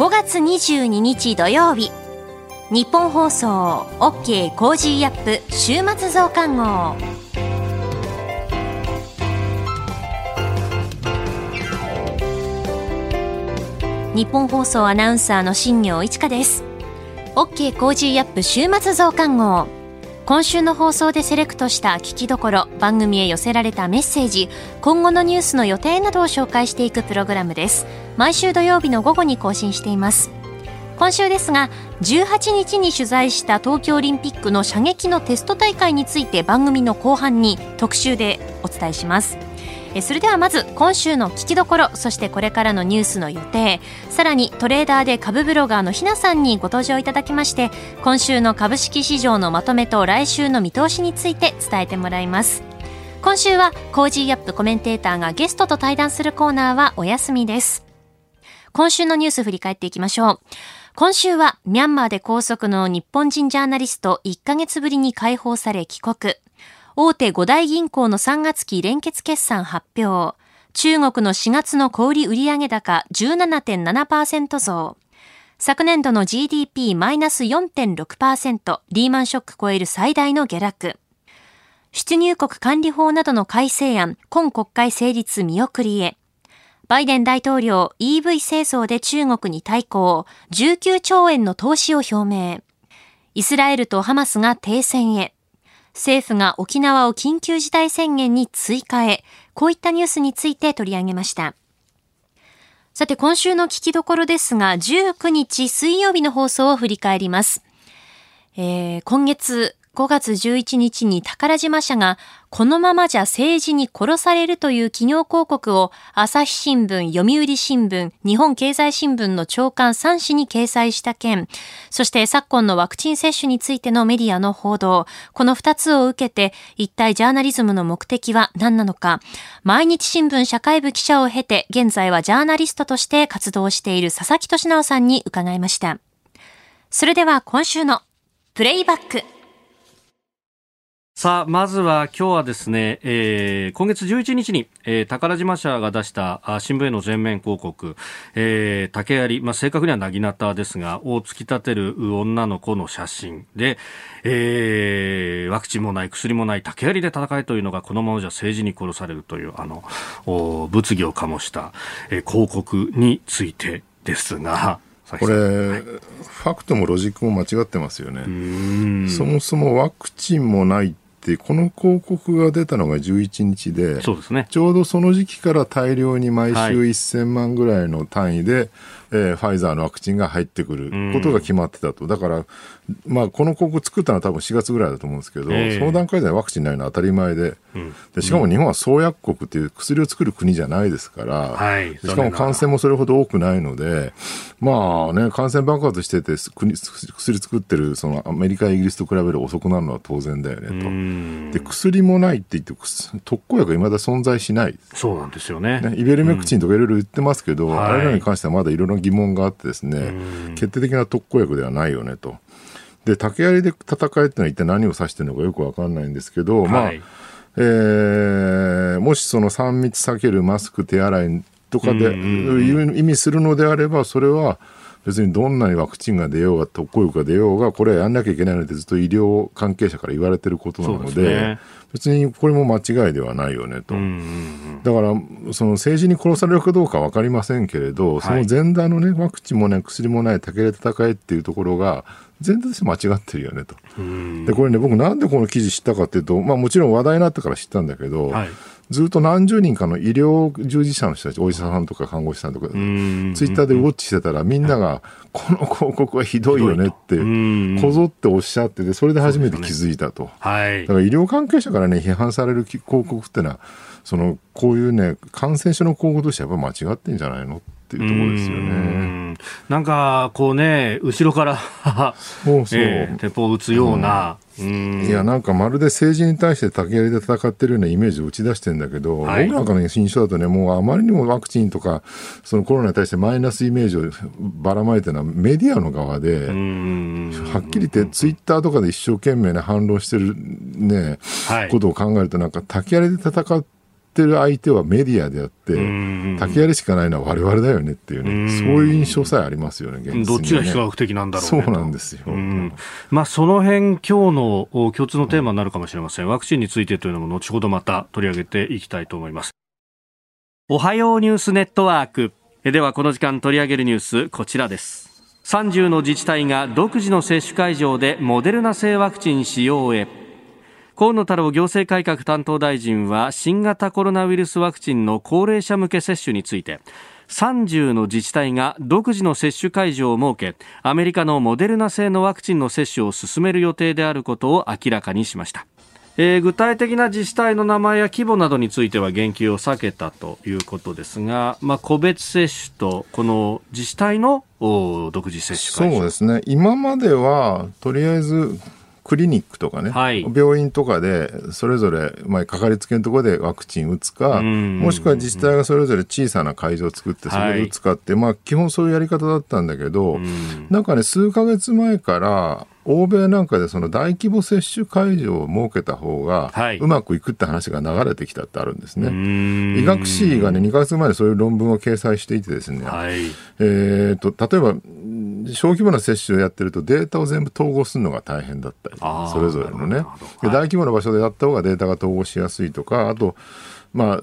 5月22日土曜日。ニッポン放送 OK Cozy up 週末増刊号。ニッポン放送アナウンサーの新行市佳です。OK Cozy up 週末増刊号。今週の放送でセレクトした聞きどころ番組へ寄せられたメッセージ今後のニュースの予定などを紹介していくプログラムです。毎週土曜日の午後に更新しています。今週ですが18日に取材した東京オリンピックの射撃のテスト大会について番組の後半に特集でお伝えします。えそれではまず今週の聞きどころそしてこれからのニュースの予定。さらにトレーダーで株ブロガーのひなさんにご登場いただきまして今週の株式市場のまとめと来週の見通しについて伝えてもらいます。今週は Cozy up コメンテーターがゲストと対談するコーナーはお休みです。今週のニュース振り返っていきましょう。今週はミャンマーで拘束の日本人ジャーナリスト1ヶ月ぶりに解放され帰国。大手5大銀行の3月期連結決算発表。中国の4月の小売売上高17.7%増。昨年度の GDP マイナス4.6%、リーマンショック超える最大の下落。出入国管理法などの改正案、今国会成立見送りへ。バイデン大統領 EV 製造で中国に対抗、19兆円の投資を表明。イスラエルとハマスが停戦へ。政府が沖縄を緊急事態宣言に追加へ、こういったニュースについて取り上げました。さて今週の聞きどころですが、19日水曜日の放送を振り返ります。えー、今月5月11日に宝島社がこのままじゃ政治に殺されるという企業広告を朝日新聞、読売新聞、日本経済新聞の長官3紙に掲載した件、そして昨今のワクチン接種についてのメディアの報道、この2つを受けて一体ジャーナリズムの目的は何なのか、毎日新聞社会部記者を経て現在はジャーナリストとして活動している佐々木俊直さんに伺いました。それでは今週のプレイバック。さあ、まずは今日はですね、えー、今月11日に、えー、宝島社が出したあ新聞への全面広告、えー、竹槍、まあ、正確にはなぎなたですが、を突き立てる女の子の写真で、えー、ワクチンもない、薬もない竹槍で戦えというのがこのままじゃ政治に殺されるという、あの、物議を醸した、えー、広告についてですが、これ、はい、ファクトもロジックも間違ってますよね。そもそもワクチンもないってこの広告が出たのが11日でそうですね、ちょうどその時期から大量に毎週1000万ぐらいの単位で、はい、えー、ファイザーのワクチンが入ってくることが決まってたと、だから、まあ、この広告作ったのは多分4月ぐらいだと思うんですけど、えー、その段階ではワクチンないのは当たり前で。うん、でしかも日本は創薬国っていう薬を作る国じゃないですから、はい、しかも感染もそれほど多くないので、まあね、感染爆発してて国薬作ってるそのアメリカ、イギリスと比べる遅くなるのは当然だよねと。で薬もないって言って特効薬がいまだ存在しない。そうなんですよね、ね、イベルメクチンとかいろいろ言ってますけど、うん、あれらに関してはまだいろいろ疑問があってですね、決定的な特効薬ではないよねと。で竹槍で戦えってのは一体何を指してるのかよくわかんないんですけど、はい、まあえー、もしその3密避けるマスク手洗いとかで、意味するのであればそれは別にどんなにワクチンが出ようが特効薬が出ようがこれはやんなきゃいけないのでずっと医療関係者から言われてることなので、ね、別にこれも間違いではないよねと、だからその政治に殺されるかどうか分かりませんけれど、その前段のねワクチンもね薬もない竹で戦えっていうところが全体として間違ってるよねと。でこれね僕なんでこの記事知ったかっていうと、まあ、もちろん話題になってから知ったんだけど、はい、ずっと何十人かの医療従事者の人たちお医者さんとか看護師さんとかツイッターでウォッチしてたらみんながこの広告はひどいよねってこぞっておっしゃっててそれで初めて気づいたと、ね。はい、だから医療関係者からね批判される広告ってのはそのこういうね感染症の広告としてやっぱ間違ってんじゃないのっていうところですよね。なんかこうね後ろから そうそう、えー、鉄砲を撃つような、うん、いやなんかまるで政治に対して竹槍で戦ってるようなイメージを打ち出してるんだけど、はい、僕なんかの印象だとねもうあまりにもワクチンとかそのコロナに対してマイナスイメージをばらまいてるのはメディアの側ではっきり言ってツイッターとかで一生懸命ね反論してるね、はい、ことを考えるとなんか竹槍で戦ってってる相手はメディアであって、竹槍しかないのは我々だよねっていうね、そういう印象さえありますよね、ねどっちが非科学的なんだろう、ね、そうなんですよ。まあ、その辺今日の共通のテーマになるかもしれません。ワクチンについてというのも後ほどまた取り上げていきたいと思います。おはようニュースネットワーク。ではこの時間取り上げるニュース、こちらです。30の自治体が独自の接種会場でモデルナ製ワクチン使用へ。河野太郎行政改革担当大臣は新型コロナウイルスワクチンの高齢者向け接種について30の自治体が独自の接種会場を設けアメリカのモデルナ製のワクチンの接種を進める予定であることを明らかにしました。えー、具体的な自治体の名前や規模などについては言及を避けたということですが、まあ、個別接種とこの自治体の独自接種そうですね。今まではとりあえずクリニックとかね、はい、病院とかでそれぞれ、まあ、かかりつけのところでワクチン打つか、もしくは自治体がそれぞれ小さな会場を作って、そこで打つかって、はい、まあ、基本そういうやり方だったんだけど、なんかね、数か月前から、欧米なんかでその大規模接種会場を設けた方がうまくいくって話が流れてきたってあるんですね。はい、医学誌がね、2か月前にそういう論文を掲載していてですね、はい、えーと、例えば小規模な接種をやってるとデータを全部統合するのが大変だったり、それぞれのね、大規模な場所でやった方がデータが統合しやすいとか、あと、まあ、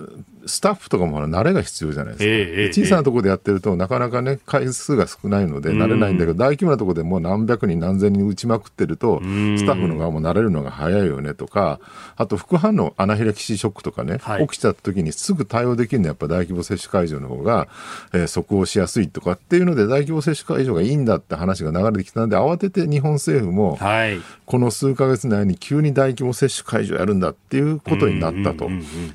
スタッフとかも慣れが必要じゃないですか、えー、小さなところでやってると、なかなかね、回数が少ないので、慣れないんだけど、大規模なところでもう何百人、何千人打ちまくってると、スタッフの側も慣れるのが早いよねとか、あと副反応、アナフィラキシーショックとかね、はい、起きちゃった時にすぐ対応できるのは、やっぱ大規模接種会場の方が、えー、即応しやすいとかっていうので、大規模接種会場がいいんだって話が流れてきたので、慌てて日本政府も、この数か月内に急に大規模接種会場やるんだっていうことになったと。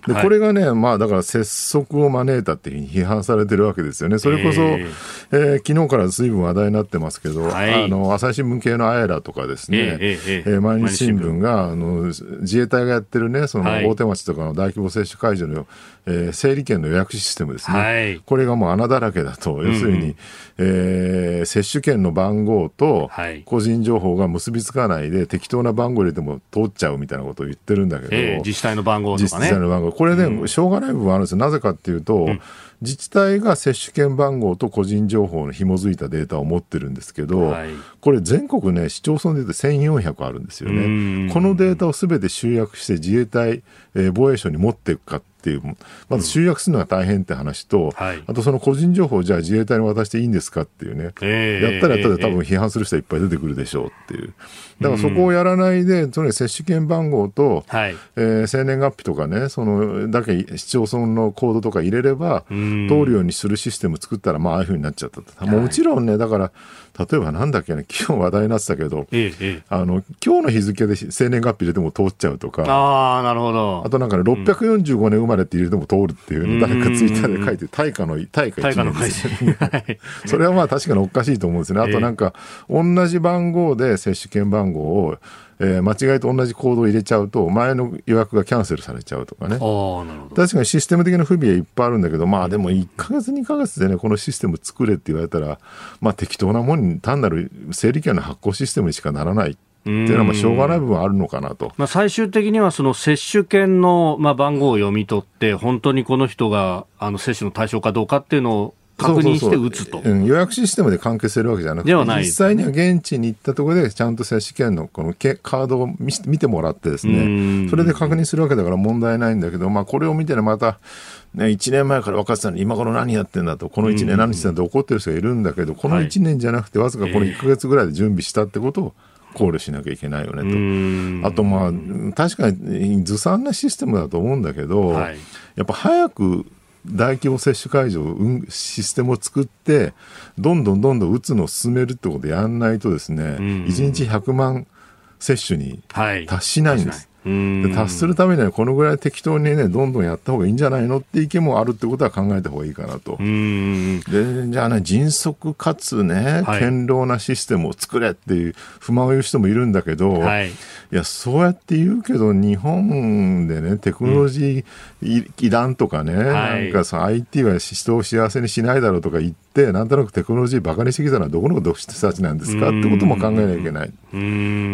でこれがね、まあだから拙速を招いたって批判されてるわけですよね。それこそ、えー、えー、昨日からずいぶん話題になってますけど、はい、あの、朝日新聞系のあえらとかですね、えー、えー、毎日新聞が、あの、自衛隊がやってるね、その大手町とかの大規模接種会場の、えー、整理券の予約システムですね。はい、これがもう穴だらけだと、要するに、うん、えー、接種券の番号と個人情報が結びつかないで、適当な番号入れても通っちゃうみたいなことを言ってるんだけど、えー、自治体の番号とかね。自治体の番号。これね、うん、しょうがない部分あるんですよ。なぜかっていうと、うん自治体が接種券番号と個人情報の紐づいたデータを持ってるんですけど、はい、これ全国ね、市町村で言うと1400あるんですよね。このデータをすべて集約して自衛隊、えー、防衛省に持っていくかっていう、まず集約するのが大変って話と、はい、あとその個人情報をじゃあ自衛隊に渡していいんですかっていうね、えー、やったらやったら多分批判する人はいっぱい出てくるでしょうっていう。だからそこをやらないで、とにかく接種券番号と、はい、えー、生年月日とかね、そのだけ市町村のコードとか入れれば、通るようにするシステム作ったら、まあ、ああいうふうになっちゃったと。もちろんね、だから、例えばなんだっけね、今日話題になってたけど、ええ、あの今日の日付で生年月日入れても通っちゃうとか、あなるほど。あとなんかね、645年生まれって入れても通るっていうね、誰かツイッターで書いて、大化の、大化1年です それはまあ確かにおかしいと思うんですね。あとなんか、同じ番号で接種券番号をえー、間違いと同じコードを入れちゃうと、前の予約がキャンセルされちゃうとかね。確かにシステム的な不備はいっぱいあるんだけど、まあでも1か月、2か月でね、このシステム作れって言われたら、まあ適当なもんに、単なる整理券の発行システムにしかならない。っていうのはまあしょうがない部分あるのかなと、まあ、最終的にはその接種券のまあ番号を読み取って、本当にこの人があの接種の対象かどうかっていうのを確認して打つと。うん、予約システムで完結するわけじゃなくて、実際には現地に行ったところで、ちゃんと接種券のこのカードを見てもらってですね、それで確認するわけだから問題ないんだけど、まあ、これを見てね、また、ね、1年前から分かってたのに、今頃何やってんだと、この1年何してんだと怒ってる人がいるんだけど、この1年じゃなくて、わずかこの1か月ぐらいで準備したってことを、考慮しなきゃいけないよねと。あとまあ、確かにずさんなシステムだと思うんだけど、はい、やっぱ早く大規模接種会場、うん、システムを作って、どんどんどんどん打つのを進めるってことをやらないとですね、うん、1日100万接種に達しないんです。で達するためにはこのぐらい適当にねどんどんやった方がいいんじゃないのって意見もあるってことは考えた方がいいかなと。でじゃあね迅速かつね、堅牢なシステムを作れっていう不満を言う人もいるんだけど、はい、いやそうやって言うけど日本でねテクノロジーいらんとかね、はい、なんかその IT は人を幸せにしないだろうとか言ってってなんとなくテクノロジーバカにしてきたのはどこの人たちなんですか？ってことも考えなきゃいけない。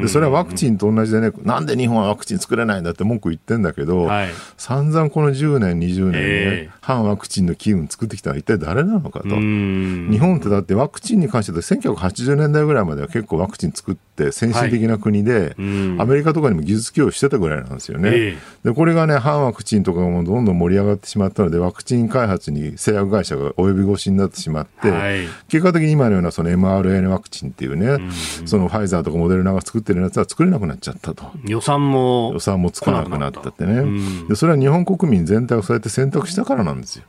でそれはワクチンと同じでねなんで日本はワクチン作れないんだって文句言ってんだけど、はい、散々この10年20年ね、えー、反ワクチンの機運作ってきたのは一体誰なのかと。日本ってだってワクチンに関しては1980年代ぐらいまでは結構ワクチン作って先進的な国で、はい、アメリカとかにも技術供与してたぐらいなんですよね、えー、でこれがね反ワクチンとかもどんどん盛り上がってしまったのでワクチン開発に製薬会社が及び腰になってしまって、はい、結果的に今のようなその mRNA ワクチンっていうね、そのファイザーとかモデルナが作ってるやつは作れなくなっちゃったと。予算も予算もつかなくなったってね、でそれは日本国民全体がそうやって選択したからなんですよ。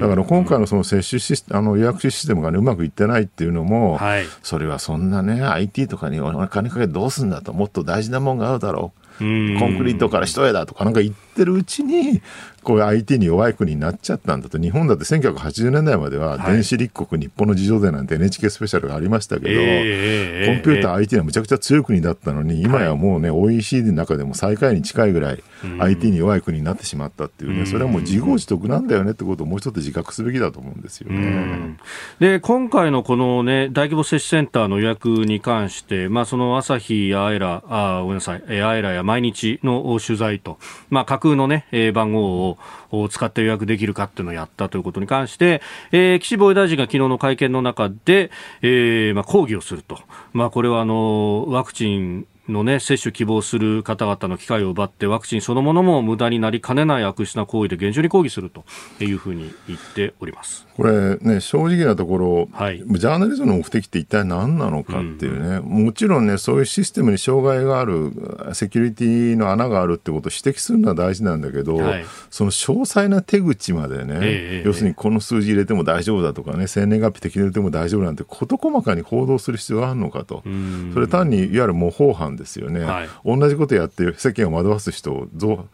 だから今回のその接種シスあの予約システムが、ね、うまくいってないっていうのも、はい、それはそんなね、IT とかにお金かけてどうすんだと、もっと大事なもんがあるだろう。コンクリートから一重だとかなんか言ってるうちに、こう IT に弱い国になっちゃったんだと、日本だって1980年代までは電子立国日本の事情でなんて NHK スペシャルがありましたけど、えー、コンピューター IT はむちゃくちゃ強い国だったのに、今やもうね、OECD の中でも最下位に近いぐらい IT に弱い国になってしまったっていうね、それはもう自業自得なんだよねってことをもうちょっと自覚すべきだと思うんですよね。で、今回のこのね、大規模接種センターの予約に関して、まあその朝日やアイラ、あ、ごめんなさい、アイラや毎日の取材と、まあ架空のね、番号を使って予約できるかっていうのをやったということに関して、えー、岸防衛大臣が昨日の会見の中で、えー、まあ抗議をすると。まあこれはあの、ワクチンのね、接種希望する方々の機会を奪って、ワクチンそのものも無駄になりかねない悪質な行為で厳重に抗議するというふうに言っております。これね、正直なところ、はい、ジャーナリズムの目的って一体何なのかっていうね、うん、もちろんね、そういうシステムに障害がある、セキュリティの穴があるってことを指摘するのは大事なんだけど、はい、その詳細な手口までね、えー、要するにこの数字入れても大丈夫だとかね、生年月日的に入れても大丈夫なんて、事細かに報道する必要があるのかと、それ単にいわゆる模倣犯ですよね。はい。同じことやって世間を惑わす人を増,、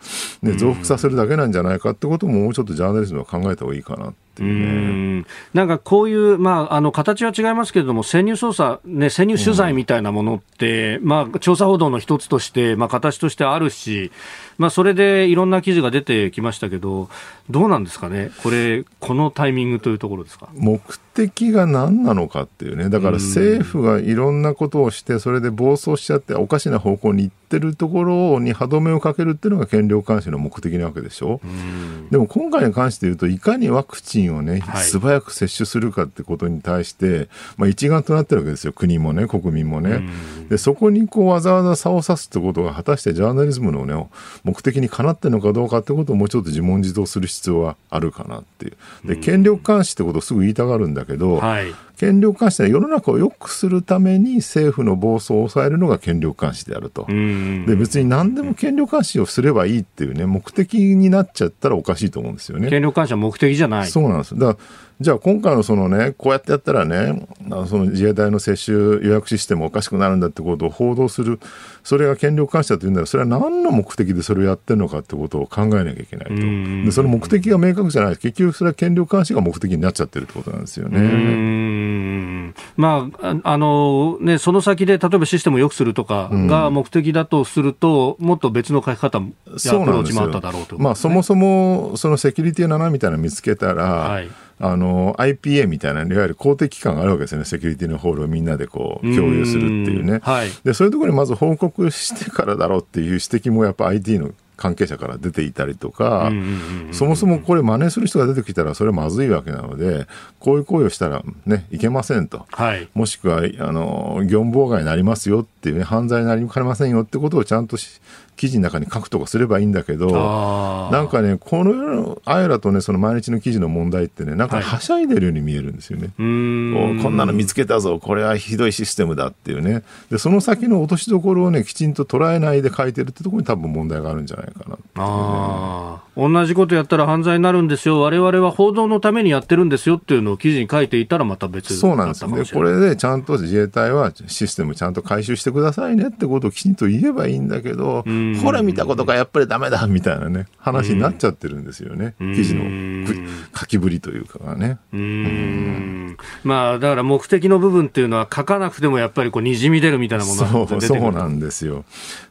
ね、増幅させるだけなんじゃないかってことももうちょっとジャーナリズムは考えた方がいいかなっていうね。なんかこういう、まあ、あの形は違いますけれども、潜入捜査、ね、潜入取材みたいなものって、うん、まあ、調査報道の一つとして、まあ、形としてあるし、まあ、それでいろんな記事が出てきましたけど、どうなんですかね、これ、このタイミングというところですか？目的が何なのかっていうね、だから政府がいろんなことをして、それで暴走しちゃって、おかしな方向に行ってるところに歯止めをかけるっていうのが権力監視の目的なわけでしょ？うでも今回に関して言うと、いかにワクチンをね、素早く接種するかってことに対して、まあ、一丸となってるわけですよ、国もね、国民もね。でそこにこうわざわざ差を差すってことが、果たしてジャーナリズムのね、目的にかなってるのかどうかってことをもうちょっと自問自答する必要はあるかなっていう。で、権力監視ってことをすぐ言いたがるんだけど、はい、権力監視は世の中を良くするために政府の暴走を抑えるのが権力監視であると。で、別に何でも権力監視をすればいいっていうね、目的になっちゃったらおかしいと思うんですよね。権力監視は目的じゃない。そうなんです。だからじゃあ今回のそのね、こうやってやったらね、その自衛隊の接種予約システムおかしくなるんだってことを報道する、それが権力監視だというんだら、それは何の目的でそれをやってるのかってことを考えなきゃいけないと。で、その目的が明確じゃない、結局それは権力監視が目的になっちゃってるってことなんですよね。まあ、あの、ね、その先で例えばシステムを良くするとかが目的だとすると、もっと別の書き方やアプローチもあっただろうと、ね、まあ、そもそもそのセキュリティの穴みたいなの見つけたら、はいあの IPA みたいな、いわゆる公的機関があるわけですよね、セキュリティのホールをみんなでこう共有するっていうね、はい、でそういうところにまず報告してからだろうっていう指摘もやっぱ IT の関係者から出ていたりとか、そもそもこれ真似する人が出てきたらそれはまずいわけなので、こういう行為をしたらね、いけませんと。はい、もしくは、あの、業務妨害になりますよっていうね、犯罪になりかねませんよってことをちゃんと記事の中に書くとかすればいいんだけど、なんかね、このあやらとね、その毎日の記事の問題ってね、なんかはしゃいでるように見えるんですよね。はい、こんなの見つけたぞ、これはひどいシステムだっていうね。で、その先の落としどころをね、きちんと捉えないで書いてるってところに多分問題があるんじゃないかな、ね、あ同じことやったら犯罪になるんですよ、われわれは報道のためにやってるんですよっていうのを記事に書いていたらまた別そうなんです。ね。これでちゃんと自衛隊はシステムちゃんと回収してくださいねってことをきちんと言えばいいんだけど、ほら見たことがやっぱりだめだみたいなね、話になっちゃってるんですよね。記事の書きぶりというかがね。まあ、だから目的の部分っていうのは書かなくてもやっぱりこうにじみ出るみたいなものが出てそうなんですよ。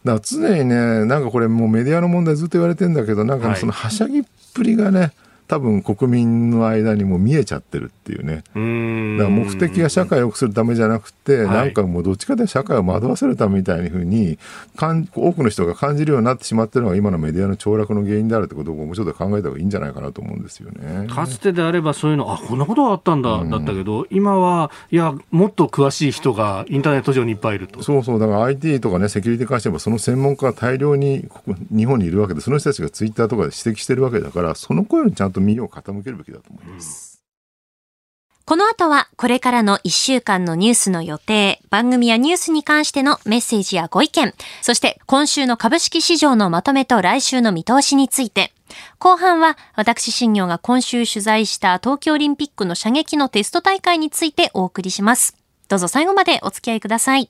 だから常にね、なんかこれもうメディアの問題ずっと言われてるんだけど、なんかそのはしゃぎっぷりがね、多分国民の間にも見えちゃってるっていうね。だから目的が社会を良くするためじゃなくて、はい、なんかもうどっちかで社会を惑わせるためみたいなふうに多くの人が感じるようになってしまっているのが今のメディアの凋落の原因であるってことをもうちょっと考えた方がいいんじゃないかなと思うんですよね。かつてであればそういうの、あ、こんなことがあったんだ、だったけど、今は、いや、もっと詳しい人がインターネット上にいっぱいいると。そうそう、だから IT とかね、セキュリティ関してはその専門家が大量に日本にいるわけで、その人たちがツイッターとかで指摘してるわけだから、その声にちゃんと耳を傾けるべきだと思います。この後はこれからの1週間のニュースの予定、番組やニュースに関してのメッセージやご意見、そして今週の株式市場のまとめと来週の見通しについて、後半は私新業が今週取材した東京オリンピックの射撃のテスト大会についてお送りします。どうぞ最後までお付き合いください。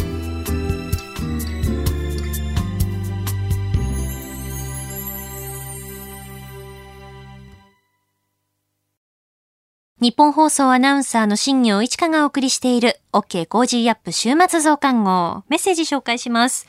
ニッポン放送アナウンサーの新行市佳がお送りしている OK Cozy up 週末増刊号。メッセージ紹介します。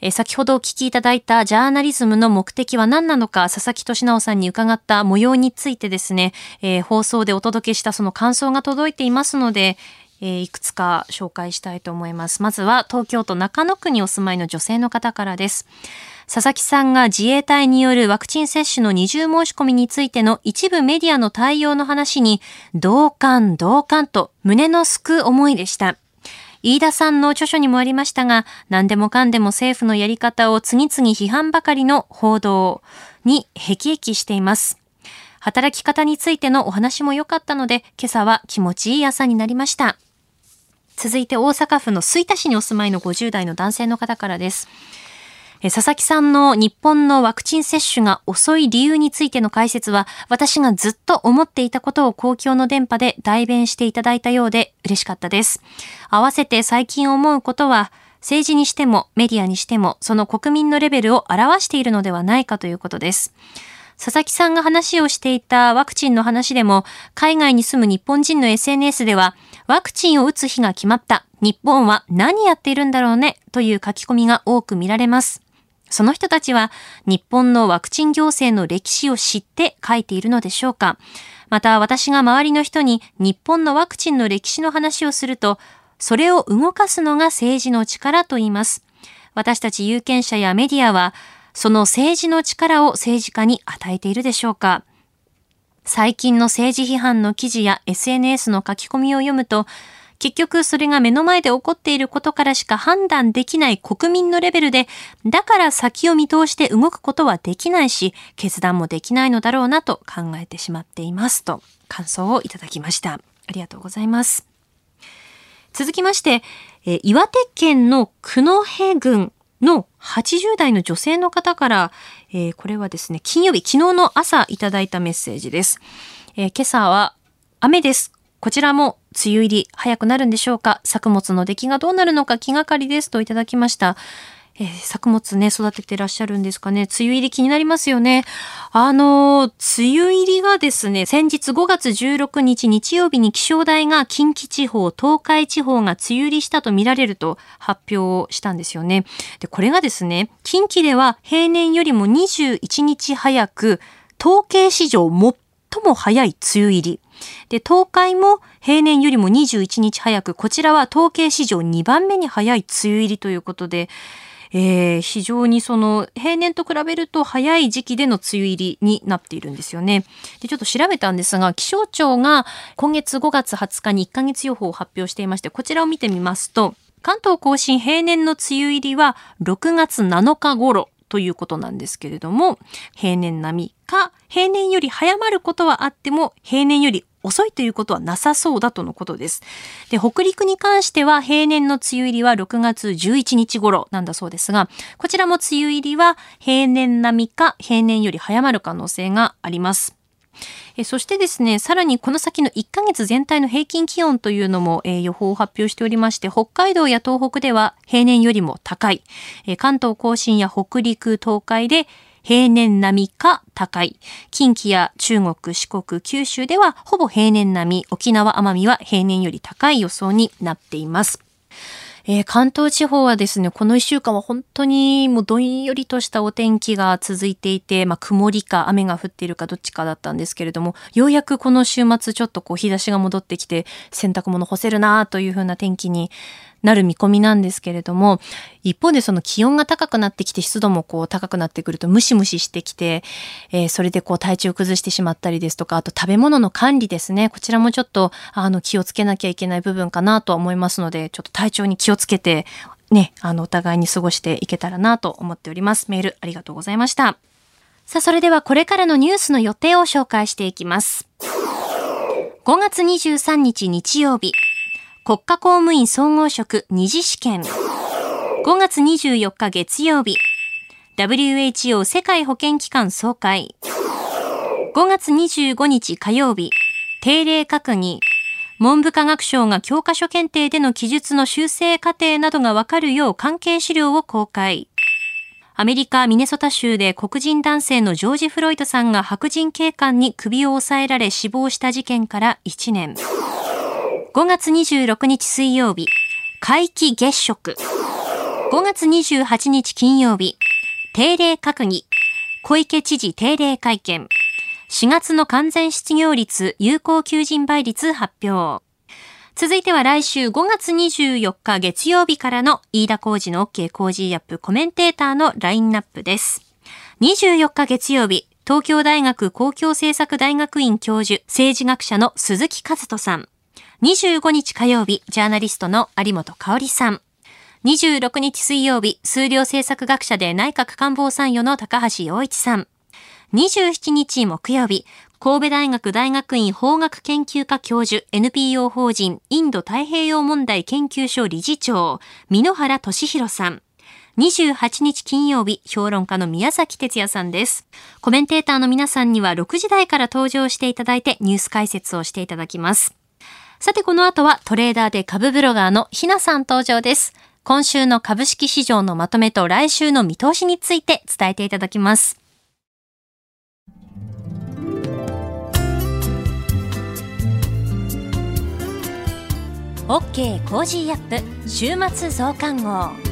え先ほどお聞きいただいたジャーナリズムの目的は何なのか、佐々木俊尚さんに伺った模様についてですね、えー、放送でお届けしたその感想が届いていますので、えー、いくつか紹介したいと思います。まずは東京都中野区にお住まいの女性の方からです。佐々木さんが自衛隊によるワクチン接種の二重申し込みについての一部メディアの対応の話に、同感、同感と胸のすく思いでした。飯田さんの著書にもありましたが、何でもかんでも政府のやり方を次々批判ばかりの報道に辟易しています。働き方についてのお話も良かったので、今朝は気持ちいい朝になりました。続いて大阪府の吹田市にお住まいの50代の男性の方からです。佐々木さんの日本のワクチン接種が遅い理由についての解説は、私がずっと思っていたことを公共の電波で代弁していただいたようで嬉しかったです。合わせて最近思うことは、政治にしてもメディアにしても、その国民のレベルを表しているのではないかということです。佐々木さんが話をしていたワクチンの話でも、海外に住む日本人の SNS では、ワクチンを打つ日が決まった。日本は何やっているんだろうねという書き込みが多く見られます。その人たちは日本のワクチン行政の歴史を知って書いているのでしょうかまた私が周りの人に日本のワクチンの歴史の話をすると、それを動かすのが政治の力と言います。私たち有権者やメディアは、その政治の力を政治家に与えているでしょうか最近の政治批判の記事や SNS の書き込みを読むと、結局それが目の前で起こっていることからしか判断できない国民のレベルで、だから先を見通して動くことはできないし、決断もできないのだろうなと考えてしまっていますと感想をいただきました。ありがとうございます。続きまして、え岩手県の九戸郡の80代の女性の方から、えー、これはですね、金曜日、昨日の朝いただいたメッセージです。えー、今朝は雨です。こちらも梅雨入り早くなるんでしょうか？作物の出来がどうなるのか気がかりですといただきました。えー、作物ね、育ててらっしゃるんですかね。梅雨入り気になりますよね。あのー、梅雨入りがですね、先日5月16日日曜日に気象台が近畿地方、東海地方が梅雨入りしたと見られると発表したんですよね。で、これがですね、近畿では平年よりも21日早く、統計史上最も早い梅雨入り。で、東海も平年よりも21日早く、こちらは統計史上2番目に早い梅雨入りということで、えー、非常にその平年と比べると早い時期での梅雨入りになっているんですよね。で、ちょっと調べたんですが、気象庁が今月5月20日に1ヶ月予報を発表していまして、こちらを見てみますと、関東甲信平年の梅雨入りは6月7日頃ということなんですけれども、平年並みか、平年より早まることはあっても、平年より遅いということはなさそうだとのことです。で、北陸に関しては平年の梅雨入りは6月11日頃なんだそうですが、こちらも梅雨入りは平年並みか平年より早まる可能性があります。えそしてですね、さらにこの先の1ヶ月全体の平均気温というのも、え予報を発表しておりまして、北海道や東北では平年よりも高い、え関東甲信や北陸、東海で平年並みか高い。近畿や中国、四国、九州ではほぼ平年並み、沖縄、奄美は平年より高い予想になっています。えー、関東地方はですね、この一週間は本当にもうどんよりとしたお天気が続いていて、まあ曇りか雨が降っているかどっちかだったんですけれども、ようやくこの週末ちょっとこう日差しが戻ってきて洗濯物干せるなという風な天気になる見込みなんですけれども、一方でその気温が高くなってきて湿度もこう高くなってくるとムシムシしてきて、えー、それでこう体調崩してしまったりですとか、あと食べ物の管理ですね。こちらもちょっとあの気をつけなきゃいけない部分かなと思いますので、ちょっと体調に気をつけてね、あのお互いに過ごしていけたらなと思っております。メールありがとうございました。さあ、それではこれからのニュースの予定を紹介していきます。5月23日日曜日。国家公務員総合職二次試験。5月24日月曜日。WHO 世界保健機関総会。5月25日火曜日。定例閣議。文部科学省が教科書検定での記述の修正過程などがわかるよう関係資料を公開。アメリカ・ミネソタ州で黒人男性のジョージ・フロイトさんが白人警官に首を押さえられ死亡した事件から1年。5月26日水曜日、皆既月食。5月28日金曜日、定例閣議。小池知事定例会見。4月の完全失業率、有効求人倍率発表。続いては来週5月24日月曜日からの飯田工事の OK 工事アップコメンテーターのラインナップです。24日月曜日、東京大学公共政策大学院教授、政治学者の鈴木和人さん。25日火曜日、ジャーナリストの有本香里さん。26日水曜日、数量政策学者で内閣官房参与の高橋洋一さん。27日木曜日、神戸大学大学院法学研究科教授 NPO 法人インド太平洋問題研究所理事長、美野原俊弘さん。28日金曜日、評論家の宮崎哲也さんです。コメンテーターの皆さんには6時台から登場していただいてニュース解説をしていただきます。さてこの後はトレーダーで株ブロガーのひなさん登場です。今週の株式市場のまとめと来週の見通しについて伝えていただきます。OK Cozy up 週末増刊号。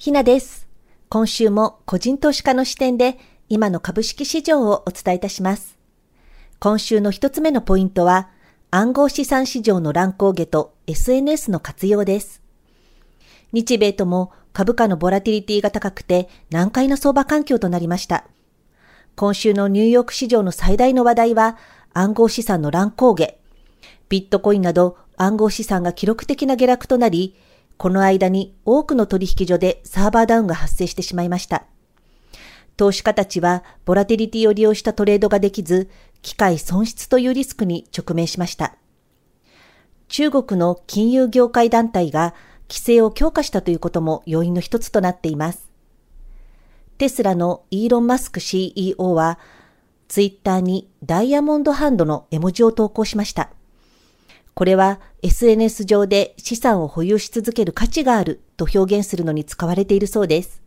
ひなです。今週も個人投資家の視点で今の株式市場をお伝えいたします。今週の一つ目のポイントは暗号資産市場の乱高下と SNS の活用です。日米とも株価のボラティリティが高くて難解な相場環境となりました。今週のニューヨーク市場の最大の話題は暗号資産の乱高下。ビットコインなど暗号資産が記録的な下落となり、この間に多くの取引所でサーバーダウンが発生してしまいました。投資家たちはボラティリティを利用したトレードができず、機械損失というリスクに直面しました。中国の金融業界団体が規制を強化したということも要因の一つとなっています。テスラのイーロン・マスク CEO は、ツイッターにダイヤモンドハンドの絵文字を投稿しました。これは SNS 上で資産を保有し続ける価値があると表現するのに使われているそうです。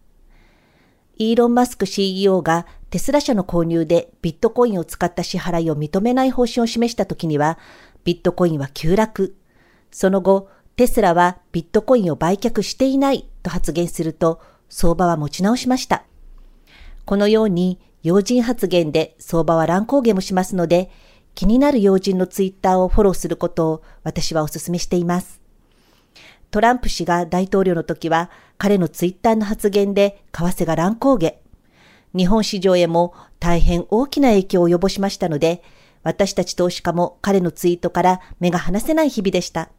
イーロン・マスク CEO がテスラ社の購入でビットコインを使った支払いを認めない方針を示したときには、ビットコインは急落。その後、テスラはビットコインを売却していないと発言すると、相場は持ち直しました。このように要人発言で相場は乱高下もしますので、気になる要人のツイッターをフォローすることを私はお勧めしています。トランプ氏が大統領の時は彼のツイッターの発言で為替が乱高下。日本市場へも大変大きな影響を及ぼしましたので、私たち投資家も彼のツイートから目が離せない日々でした。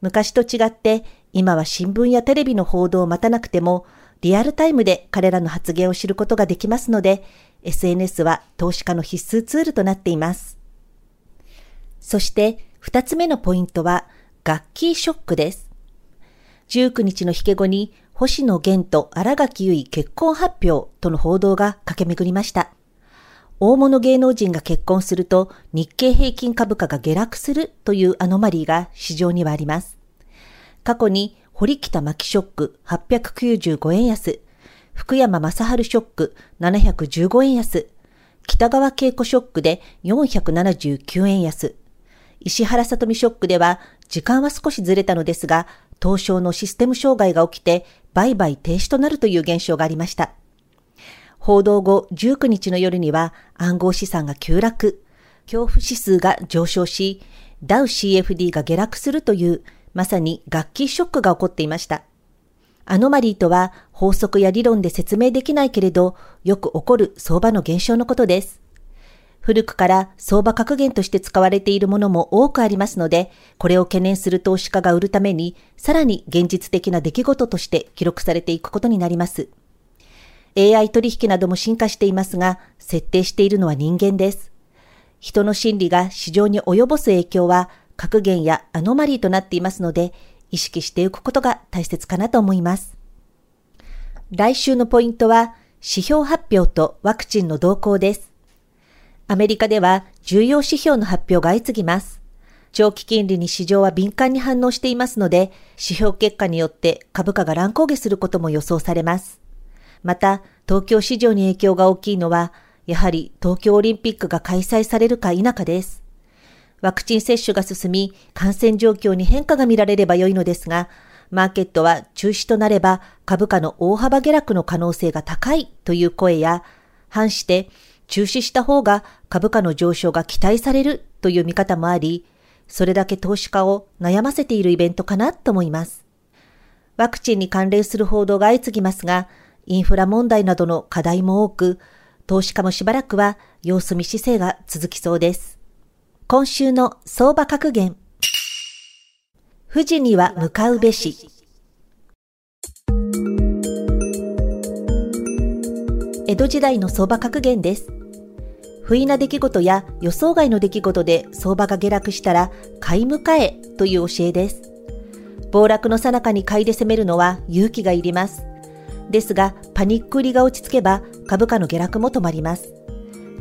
昔と違って今は新聞やテレビの報道を待たなくてもリアルタイムで彼らの発言を知ることができますので、SNS は投資家の必須ツールとなっています。そして二つ目のポイントは、楽器ショックです。19日の引け後に、星野源と荒垣結衣結婚発表との報道が駆け巡りました。大物芸能人が結婚すると日経平均株価が下落するというアノマリーが市場にはあります。過去に堀北真希ショック895円安、福山雅治ショック715円安、北川景子ショックで479円安、石原さとみショックでは時間は少しずれたのですが、東証のシステム障害が起きて売買停止となるという現象がありました。報道後19日の夜には暗号資産が急落、恐怖指数が上昇し、ダウ CFD が下落するというまさに楽器ショックが起こっていました。アノマリーとは法則や理論で説明できないけれど、よく起こる相場の現象のことです。古くから相場格言として使われているものも多くありますので、これを懸念する投資家が売るために、さらに現実的な出来事として記録されていくことになります。AI 取引なども進化していますが、設定しているのは人間です。人の心理が市場に及ぼす影響は格言やアノマリーとなっていますので、意識していくことが大切かなと思います。来週のポイントは、指標発表とワクチンの動向です。アメリカでは重要指標の発表が相次ぎます。長期金利に市場は敏感に反応していますので、指標結果によって株価が乱高下することも予想されます。また、東京市場に影響が大きいのは、やはり東京オリンピックが開催されるか否かです。ワクチン接種が進み、感染状況に変化が見られれば良いのですが、マーケットは中止となれば株価の大幅下落の可能性が高いという声や、反して中止した方が株価の上昇が期待されるという見方もあり、それだけ投資家を悩ませているイベントかなと思います。ワクチンに関連する報道が相次ぎますが、インフラ問題などの課題も多く、投資家もしばらくは様子見姿勢が続きそうです。今週の相場格言。富士には向かうべし。江戸時代の相場格言です。不意な出来事や予想外の出来事で相場が下落したら買い迎えという教えです。暴落の最中に買いで攻めるのは勇気がいります。ですが、パニック売りが落ち着けば株価の下落も止まります。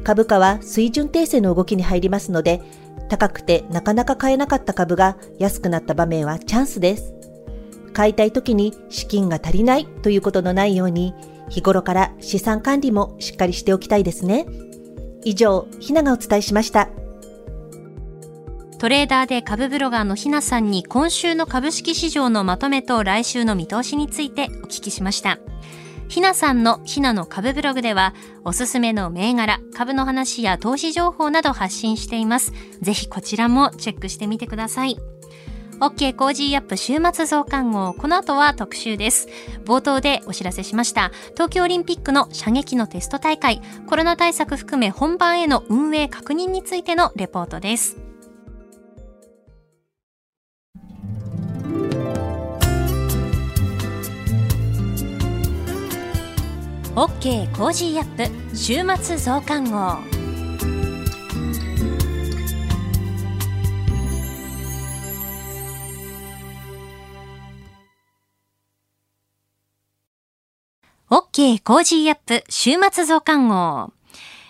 株価は水準訂正の動きに入りますので、高くてなかなか買えなかった株が安くなった場面はチャンスです。買いたい時に資金が足りないということのないように、日頃から資産管理もしっかりしておきたいですね。以上、ひながお伝えしました。トレーダーで株ブロガーのひなさんに今週の株式市場のまとめと来週の見通しについてお聞きしました。ひなさんのひなの株ブログでは、おすすめの銘柄、株の話や投資情報など発信しています。ぜひこちらもチェックしてみてください。OK Cozy up 週末増刊号。この後は特集です。冒頭でお知らせしました。東京オリンピックの射撃のテスト大会、コロナ対策含め本番への運営確認についてのレポートです。OK コージーアップ週末増刊号。OK コージーアップ週末増刊号。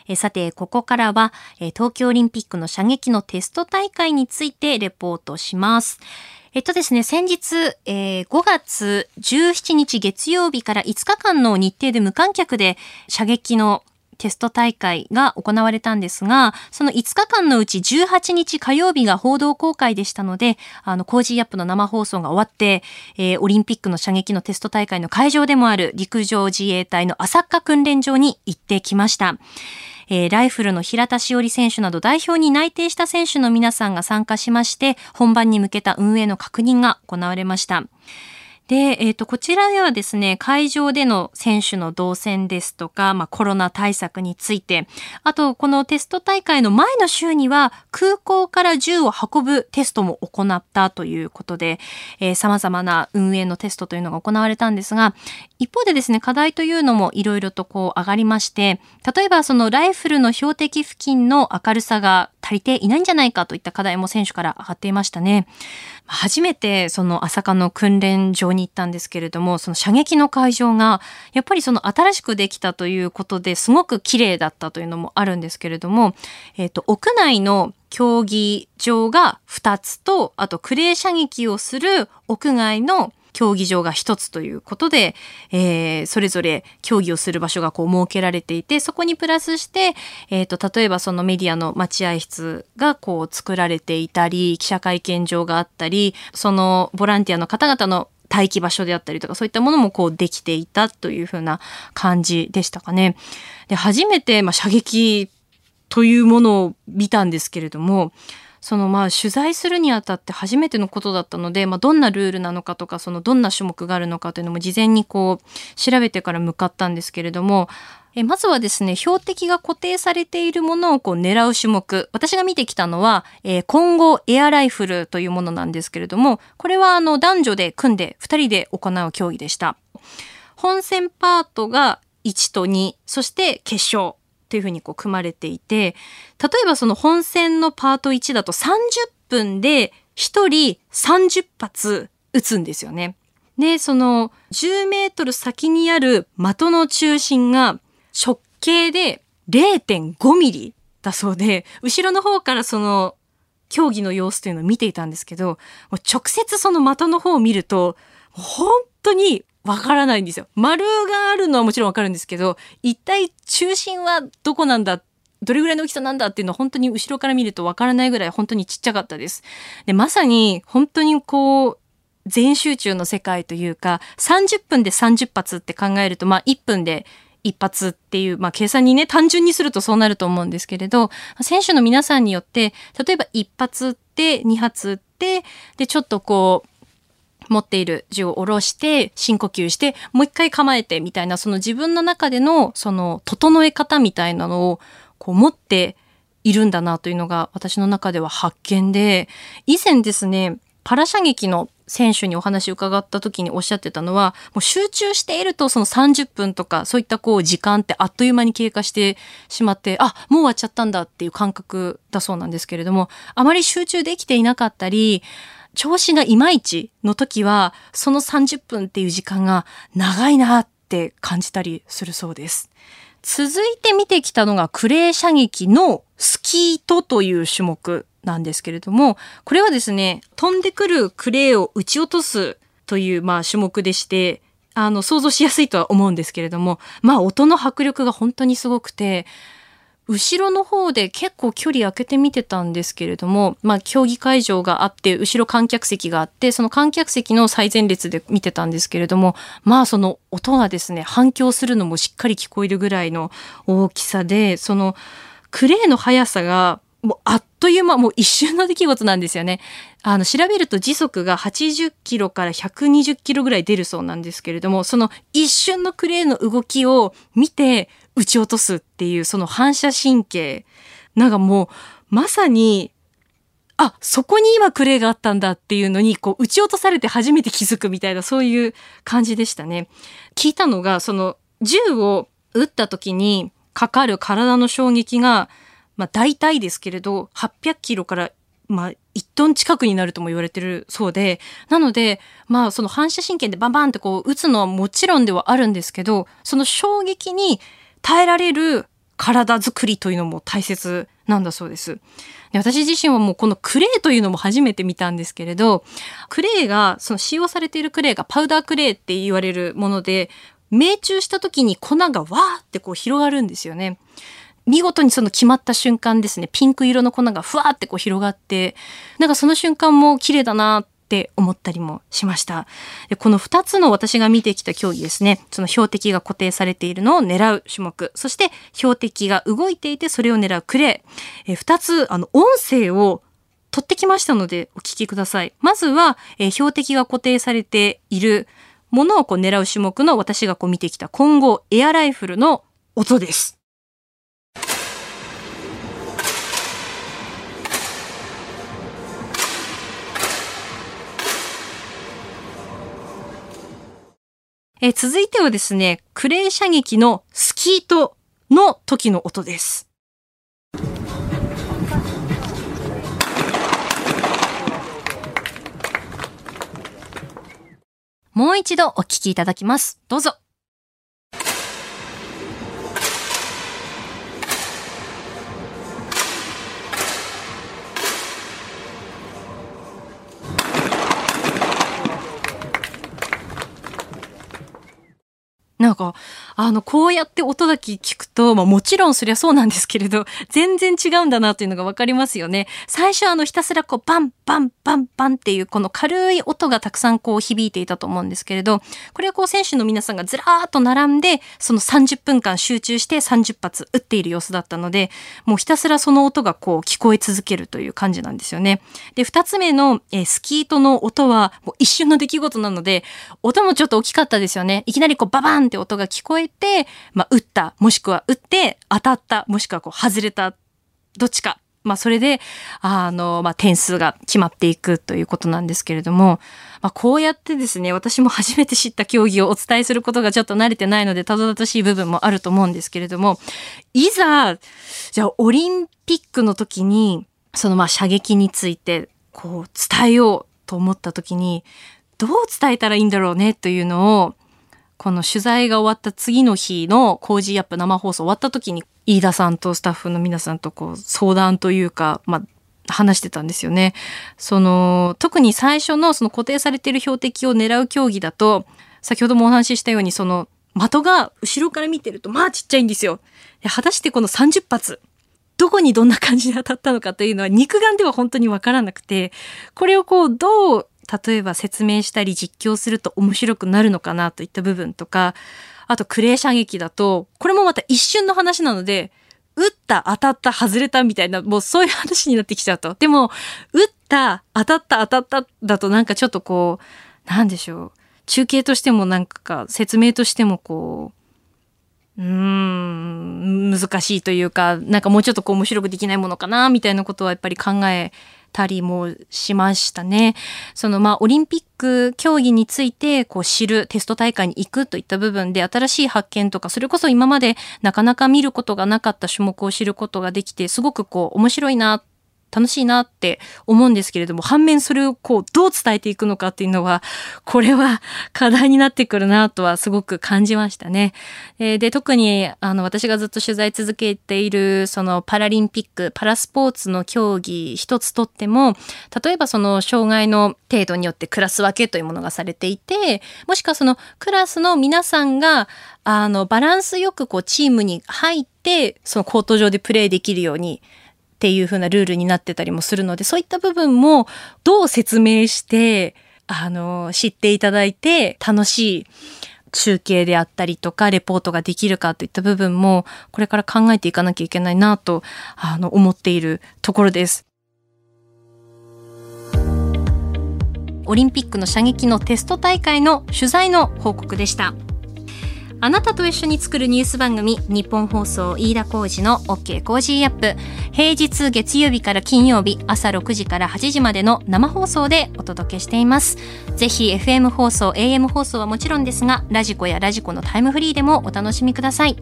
えさて、ここからは、え東京オリンピックの射撃のテスト大会についてレポートします。えっとですね、先日、えー、5月17日月曜日から5日間の日程で無観客で射撃のテスト大会が行われたんですが、その5日間のうち18日火曜日が報道公開でしたので、あの、 Cozy up の生放送が終わって、えー、オリンピックの射撃のテスト大会の会場でもある陸上自衛隊の朝霞訓練場に行ってきました。えー、ライフルの平田しおり選手など代表に内定した選手の皆さんが参加しまして、本番に向けた運営の確認が行われました。で、えっ、ー、と、こちらではですね、会場での選手の動線ですとか、まあ、コロナ対策について、あと、このテスト大会の前の週には、空港から銃を運ぶテストも行ったということで、えー、様々な運営のテストというのが行われたんですが、一方でですね、課題というのもいろいろとこう上がりまして、例えばそのライフルの標的付近の明るさが足りていないんじゃないかといった課題も選手から上がっていましたね。初めてその朝霞の訓練場に行ったんですけれども、その射撃の会場が、やっぱりその新しくできたということですごく綺麗だったというのもあるんですけれども、えっ、ー、と、屋内の競技場が2つと、あとクレー射撃をする屋外の競技場が一つということで、えー、それぞれ競技をする場所がこう設けられていて、そこにプラスして、えっ、ー、と、例えばそのメディアの待合室がこう作られていたり、記者会見場があったり、そのボランティアの方々の待機場所であったりとか、そういったものもこうできていたというふうな感じでしたかね。で、初めて、まあ、射撃というものを見たんですけれども、そのまあ取材するにあたって初めてのことだったので、まあ、どんなルールなのかとかそのどんな種目があるのかというのも事前にこう調べてから向かったんですけれどもえまずはですね、標的が固定されているものをこう狙う種目。私が見てきたのは、えー、今後エアライフルというものなんですけれども、これはあの男女で組んで2人で行う競技でした。本戦パートが1と2、そして決勝。っていうふうにこう組まれていて、例えばその本戦のパート1だと30分で1人30発撃つんですよね。で、その10メートル先にある的の中心が直径で0.5ミリだそうで、後ろの方からその競技の様子というのを見ていたんですけど、直接その的の方を見ると、本当にわからないんですよ。丸があるのはもちろんわかるんですけど、一体中心はどこなんだどれぐらいの大きさなんだっていうのは本当に後ろから見るとわからないぐらい本当にちっちゃかったです。で、まさに本当にこう、全集中の世界というか、30分で30発って考えると、まあ1分で一発っていう、まあ計算にね、単純にするとそうなると思うんですけれど、選手の皆さんによって、例えば一発って2発って、で、ちょっとこう、持っている銃を下ろして深呼吸してもう一回構えてみたいなその自分の中でのその整え方みたいなのをこう持っているんだなというのが私の中では発見で以前ですねパラ射撃の選手にお話を伺った時におっしゃってたのは、もう集中しているとその30分とかそういったこう時間ってあっという間に経過してしまって、あ、もう終わっちゃったんだっていう感覚だそうなんですけれども、あまり集中できていなかったり、調子がいまいちの時は、その30分っていう時間が長いなって感じたりするそうです。続いて見てきたのがクレー射撃のスキートという種目なんですけれども、これはですね、飛んでくるクレーを撃ち落とすというまあ種目でして、あの想像しやすいとは思うんですけれども、まあ音の迫力が本当にすごくて、後ろの方で結構距離空けて見てたんですけれども、まあ、競技会場があって、後ろ観客席があって、その観客席の最前列で見てたんですけれども、まあ、その音がですね、反響するのもしっかり聞こえるぐらいの大きさで、その、クレーの速さが、もうあっという間、もう一瞬の出来事なんですよね。あの、調べると時速が80キロから120キロぐらい出るそうなんですけれども、その一瞬のクレーの動きを見て撃ち落とすっていう、その反射神経。なんかもう、まさに、あ、そこに今クレーがあったんだっていうのに、こう、撃ち落とされて初めて気づくみたいな、そういう感じでしたね。聞いたのが、その、銃を撃った時にかかる体の衝撃が、まあ大体ですけれど、800キロからまあ、1トン近くになるとも言われてるそうで、なので、まあ、その反射神経でバンバンってこう、撃つのはもちろんではあるんですけど、その衝撃に耐えられる体作りというのも大切なんだそうです。で私自身はもうこのクレーというのも初めて見たんですけれど、クレーが、その使用されているクレーがパウダークレーって言われるもので、命中した時に粉がわーってこう広がるんですよね。見事にその決まった瞬間ですね、ピンク色の粉がふわーってこう広がって、なんかその瞬間も綺麗だなっって思ったりもしました。でこの2つの私が見てきた競技ですね、その標的が固定されているのを狙う種目、そして標的が動いていてそれを狙うクレー。え2つ、あの、音声を取ってきましたのでお聞きください。まずは、え標的が固定されているものをこう狙う種目の私がこう見てきた今後エアライフルの音です。え続いてはですね、クレー射撃のスキートの時の音です。もう一度お聞きいただきます。どうぞ。なんか、あの、こうやって音だけ聞くと、まあもちろんそりゃそうなんですけれど、全然違うんだなというのがわかりますよね。最初あのひたすらこう、バン、バン、バン、バンっていうこの軽い音がたくさんこう響いていたと思うんですけれど、これはこう選手の皆さんがずらーっと並んで、その30分間集中して30発撃っている様子だったので、もうひたすらその音がこう聞こえ続けるという感じなんですよね。で、二つ目の、え、スキートの音はもう一瞬の出来事なので、音もちょっと大きかったですよね。いきなりこうババンって音が聞こえて、まあ、打った、もしくは打って当たった、もしくはこう外れた、どっちか。まあ、それで、あの、まあ、点数が決まっていくということなんですけれども、まあ、こうやってですね、私も初めて知った競技をお伝えすることがちょっと慣れてないので、たどたどしい部分もあると思うんですけれども、いざ、じゃあ、オリンピックの時に、そのま、射撃について、こう、伝えようと思った時に、どう伝えたらいいんだろうねというのを、この取材が終わった次の日の Cozy up 生放送終わった時に飯田さんとスタッフの皆さんとこう相談というか、まあ、話してたんですよね。その、特に最初のその固定されている標的を狙う競技だと、先ほどもお話ししたように、その、的が後ろから見てると、まあちっちゃいんですよ。果たしてこの30発、どこにどんな感じで当たったのかというのは肉眼では本当にわからなくて、これをこう、どう例えば説明したり実況すると面白くなるのかなといった部分とか、あとクレー射撃だと、これもまた一瞬の話なので、撃った、当たった、外れたみたいな、もうそういう話になってきちゃうと。でも、撃った、当たった、当たっただとなんかちょっとこう、なんでしょう。中継としてもなんか説明としてもこう、うーん、難しいというか、なんかもうちょっとこう面白くできないものかな、みたいなことはやっぱり考えたりもしましたね。そのまあオリンピック競技についてこう知るテスト大会に行くといった部分で新しい発見とかそれこそ今までなかなか見ることがなかった種目を知ることができてすごくこう面白いなって楽しいなって思うんですけれども、反面それをこう、どう伝えていくのかっていうのは、これは課題になってくるなとはすごく感じましたね。で、特に、あの、私がずっと取材続けている、そのパラリンピック、パラスポーツの競技一つとっても、例えばその障害の程度によってクラス分けというものがされていて、もしくはそのクラスの皆さんが、あの、バランスよくこう、チームに入って、そのコート上でプレーできるように、っていう風なルールになってたりもするので、そういった部分もどう説明して、あの、知っていただいて楽しい中継であったりとか、レポートができるかといった部分も、これから考えていかなきゃいけないなと、あの、思っているところです。オリンピックの射撃のテスト大会の取材の報告でした。あなたと一緒に作るニュース番組、ニッポン放送飯田浩司の OK Cozy up。平日月曜日から金曜日、朝6時から8時までの生放送でお届けしています。ぜひ FM 放送、AM 放送はもちろんですが、 radiko や radiko のタイムフリーでもお楽しみください。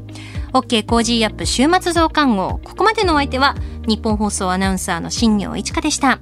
OK Cozy up 週末増刊号。ここまでのお相手は、ニッポン放送アナウンサーの新行市佳でした。